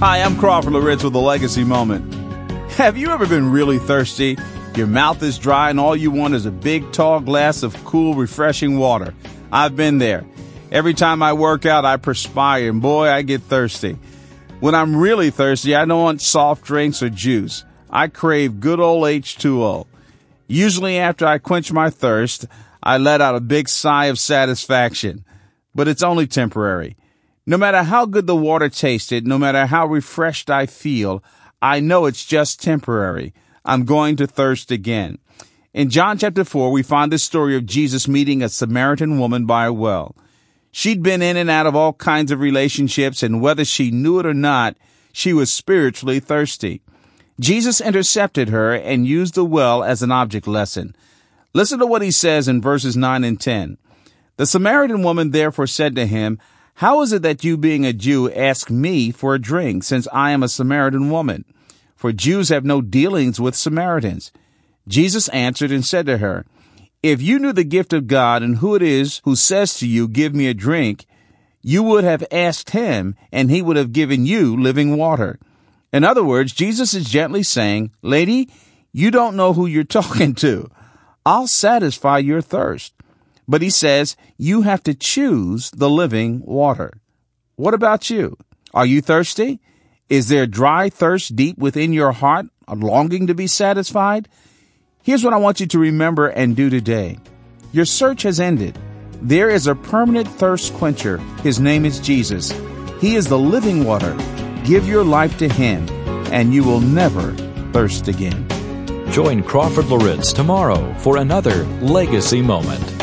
Hi, I'm Crawford Loritts with a Legacy Moment. Have you ever been really thirsty? Your mouth is dry and all you want is a big tall glass of cool, refreshing water. I've been there. Every time I work out, I perspire and boy, I get thirsty. When I'm really thirsty, I don't want soft drinks or juice. I crave good old H2O. Usually after I quench my thirst, I let out a big sigh of satisfaction. But it's only temporary. No matter how good the water tasted, no matter how refreshed I feel, I know it's just temporary. I'm going to thirst again. In John chapter 4, we find the story of Jesus meeting a Samaritan woman by a well. She'd been in and out of all kinds of relationships, and whether she knew it or not, she was spiritually thirsty. Jesus intercepted her and used the well as an object lesson. Listen to what he says in verses 9 and 10. The Samaritan woman therefore said to him, how is it that you, being a Jew, ask me for a drink, since I am a Samaritan woman? For Jews have no dealings with Samaritans. Jesus answered and said to her, If you knew the gift of God and who it is who says to you, Give me a drink, you would have asked him, and he would have given you living water. In other words, Jesus is gently saying, Lady, you don't know who you're talking to. I'll satisfy your thirst. But he says you have to choose the living water. What about you? Are you thirsty? Is there dry thirst deep within your heart, a longing to be satisfied? Here's what I want you to remember and do today. Your search has ended. There is a permanent thirst quencher. His name is Jesus. He is the living water. Give your life to Him, and you will never thirst again. Join Crawford Loritts tomorrow for another Legacy Moment.